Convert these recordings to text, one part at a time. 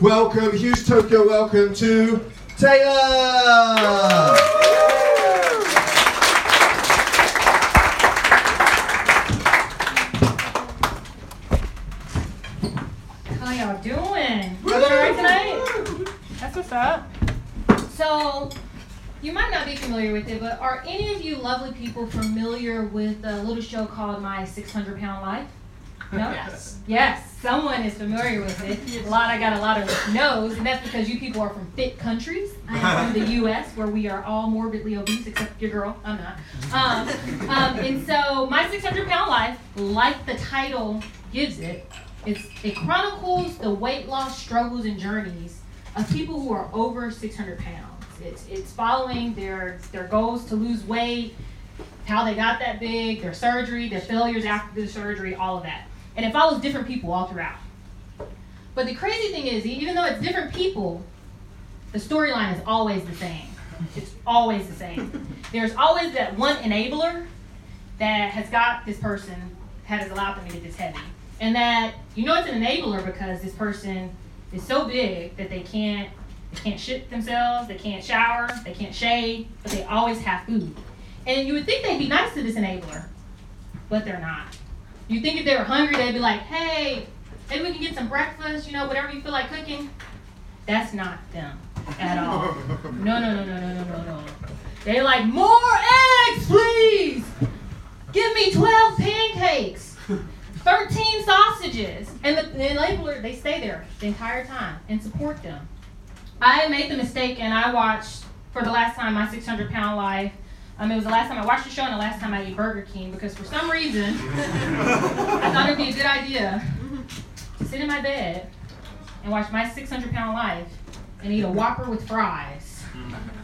welcome, huge Tokyo welcome to Taylor! How y'all doing? Y'all doing alright tonight? That's what's up. So, you might not be familiar with it, but are any of you lovely people familiar with a little show called My 600 Pound Life? No? Yes. Yes, someone is familiar with it. A lot, I got a lot of no's, and that's because you people are from fit countries. I am from the U.S., where we are all morbidly obese, except your girl. I'm not. Um, um, and so, My 600 Pound Life, like the title gives it, it's, it chronicles the weight loss struggles and journeys of people who are over 600 pounds. It's, it's following their, their goals to lose weight, how they got that big, their surgery, their failures after the surgery, all of that. And it follows different people all throughout. But the crazy thing is, even though it's different people, the storyline is always the same. It's always the same. There's always that one enabler that has got this person, that has allowed them to get this heavy. And that you know it's an enabler because this person is so big that they can't they can't shit themselves, they can't shower, they can't shave, but they always have food. And you would think they'd be nice to this enabler, but they're not. You think if they were hungry, they'd be like, hey, maybe we can get some breakfast, you know, whatever you feel like cooking. That's not them at all. No, no, no, no, no, no, no, no. They like, more eggs, please! Give me 12 pancakes! 13 sausages. And the, the enabler, they stay there the entire time and support them. I made the mistake and I watched for the last time my 600 pound life. Um, it was the last time I watched the show and the last time I ate Burger King because for some reason I thought it'd be a good idea to sit in my bed and watch my 600 pound life and eat a Whopper with fries.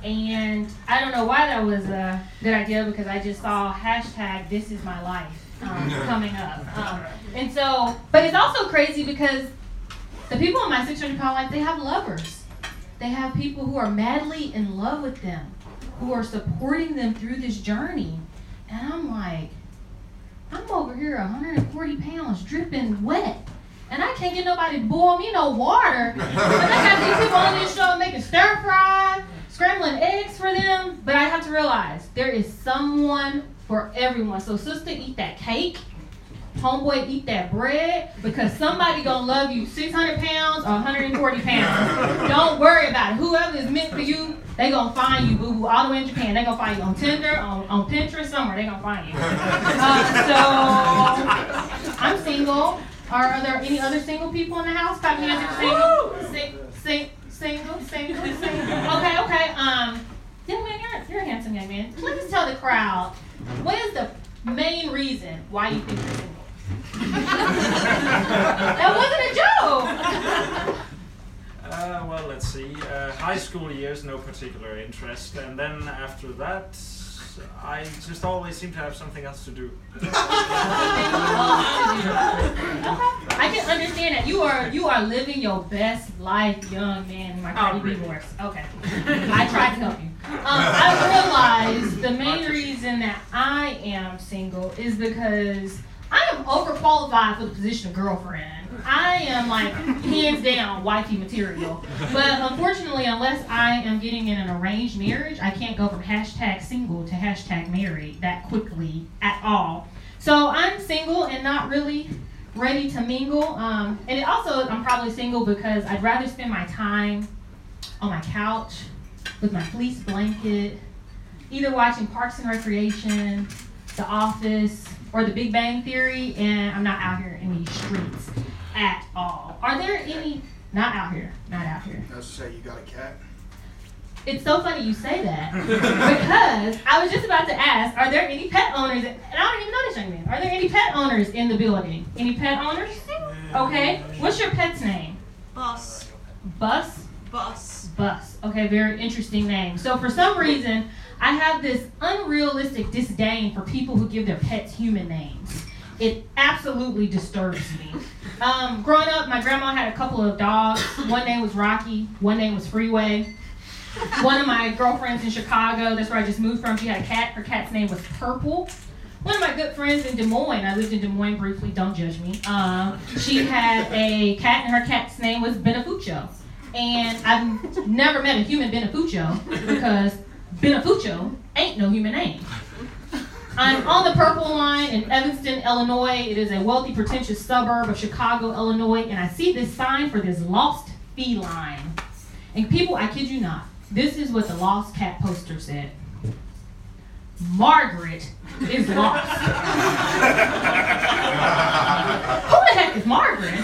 And I don't know why that was a good idea because I just saw hashtag this is my life um, coming up. Um, and so, but it's also crazy because the people in my 600 pound life, they have lovers. They have people who are madly in love with them, who are supporting them through this journey. And I'm like, I'm over here 140 pounds dripping wet. And I can't get nobody to boil me no water. And I got these people on this show making stir fry, scrambling eggs for them. But I have to realize there is someone for everyone. So sister, eat that cake. Homeboy, eat that bread because somebody gonna love you 600 pounds or 140 pounds. Don't worry about it. Whoever is meant for you, they gonna find you, boo boo, all the way in Japan. They gonna find you on Tinder, on, on Pinterest, somewhere. They gonna find you. Uh, so I'm single. Are, are there any other single people in the house? Clap your hands you're single. Sing, sing, single, single, single. Okay, okay. Um, young man, you're, you're a handsome young man. Please tell the crowd what is the main reason why you think you're single? that wasn't a joke. Uh, well, let's see. Uh, high school years, no particular interest, and then after that, I just always seem to have something else to do. I can understand that you are you are living your best life, young man. My Cardi B really? voice. Okay, I tried to help you. Um, I realize the main reason that I am single is because I am overqualified for the position of girlfriend. I am like hands down wifey material. But unfortunately, unless I am getting in an arranged marriage, I can't go from hashtag single to hashtag married that quickly at all. So I'm single and not really ready to mingle. Um, and it also, I'm probably single because I'd rather spend my time on my couch with my fleece blanket, either watching Parks and Recreation, The Office, or The Big Bang Theory, and I'm not out here in these streets at all. Are there any? Not out here. Not out here. I was say, you got a cat? It's so funny you say that because I was just about to ask, are there any pet owners? And I don't even know this young man. Are there any pet owners in the building? Any pet owners? Okay. What's your pet's name? Bus. Bus. Bus. Bus. Okay, very interesting name. So for some reason, I have this unrealistic disdain for people who give their pets human names. It absolutely disturbs me. Um, growing up, my grandma had a couple of dogs. One name was Rocky. One name was Freeway. One of my girlfriends in Chicago, that's where I just moved from, she had a cat. Her cat's name was Purple. One of my good friends in Des Moines, I lived in Des Moines briefly, don't judge me. Um, she had a cat, and her cat's name was Benefucio. And I've never met a human Benefucho because Benefucho ain't no human name. I'm on the Purple Line in Evanston, Illinois. It is a wealthy, pretentious suburb of Chicago, Illinois, and I see this sign for this lost feline. And people, I kid you not, this is what the lost cat poster said. Margaret is lost. Who the heck is Margaret?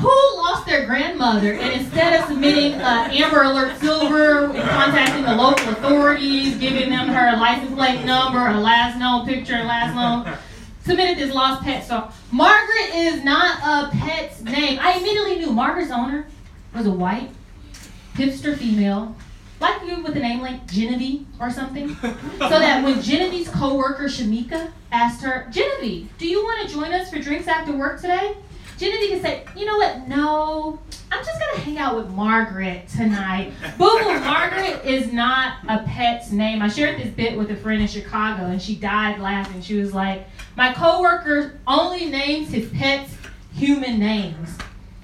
Who their grandmother and instead of submitting uh, Amber Alert Silver and contacting the local authorities, giving them her license plate number, her last known picture, and last known, submitted this lost pet. So Margaret is not a pet's name. I immediately knew Margaret's owner was a white, hipster female like you with a name like Genevieve or something. so that when Genevieve's coworker Shamika asked her, Genevieve, do you want to join us for drinks after work today? Genevieve can say, you know what? No, I'm just gonna hang out with Margaret tonight. Boo Boo, Margaret is not a pet's name. I shared this bit with a friend in Chicago, and she died laughing. She was like, my coworker only names his pets human names.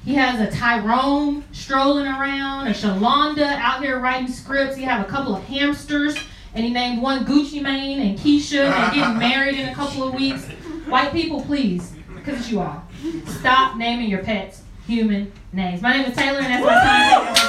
He has a Tyrone strolling around, a Shalonda out here writing scripts. He have a couple of hamsters, and he named one Gucci Mane and Keisha, and getting married in a couple of weeks. White people, please, because you are. stop naming your pets human names. My name is Taylor, and that's my time.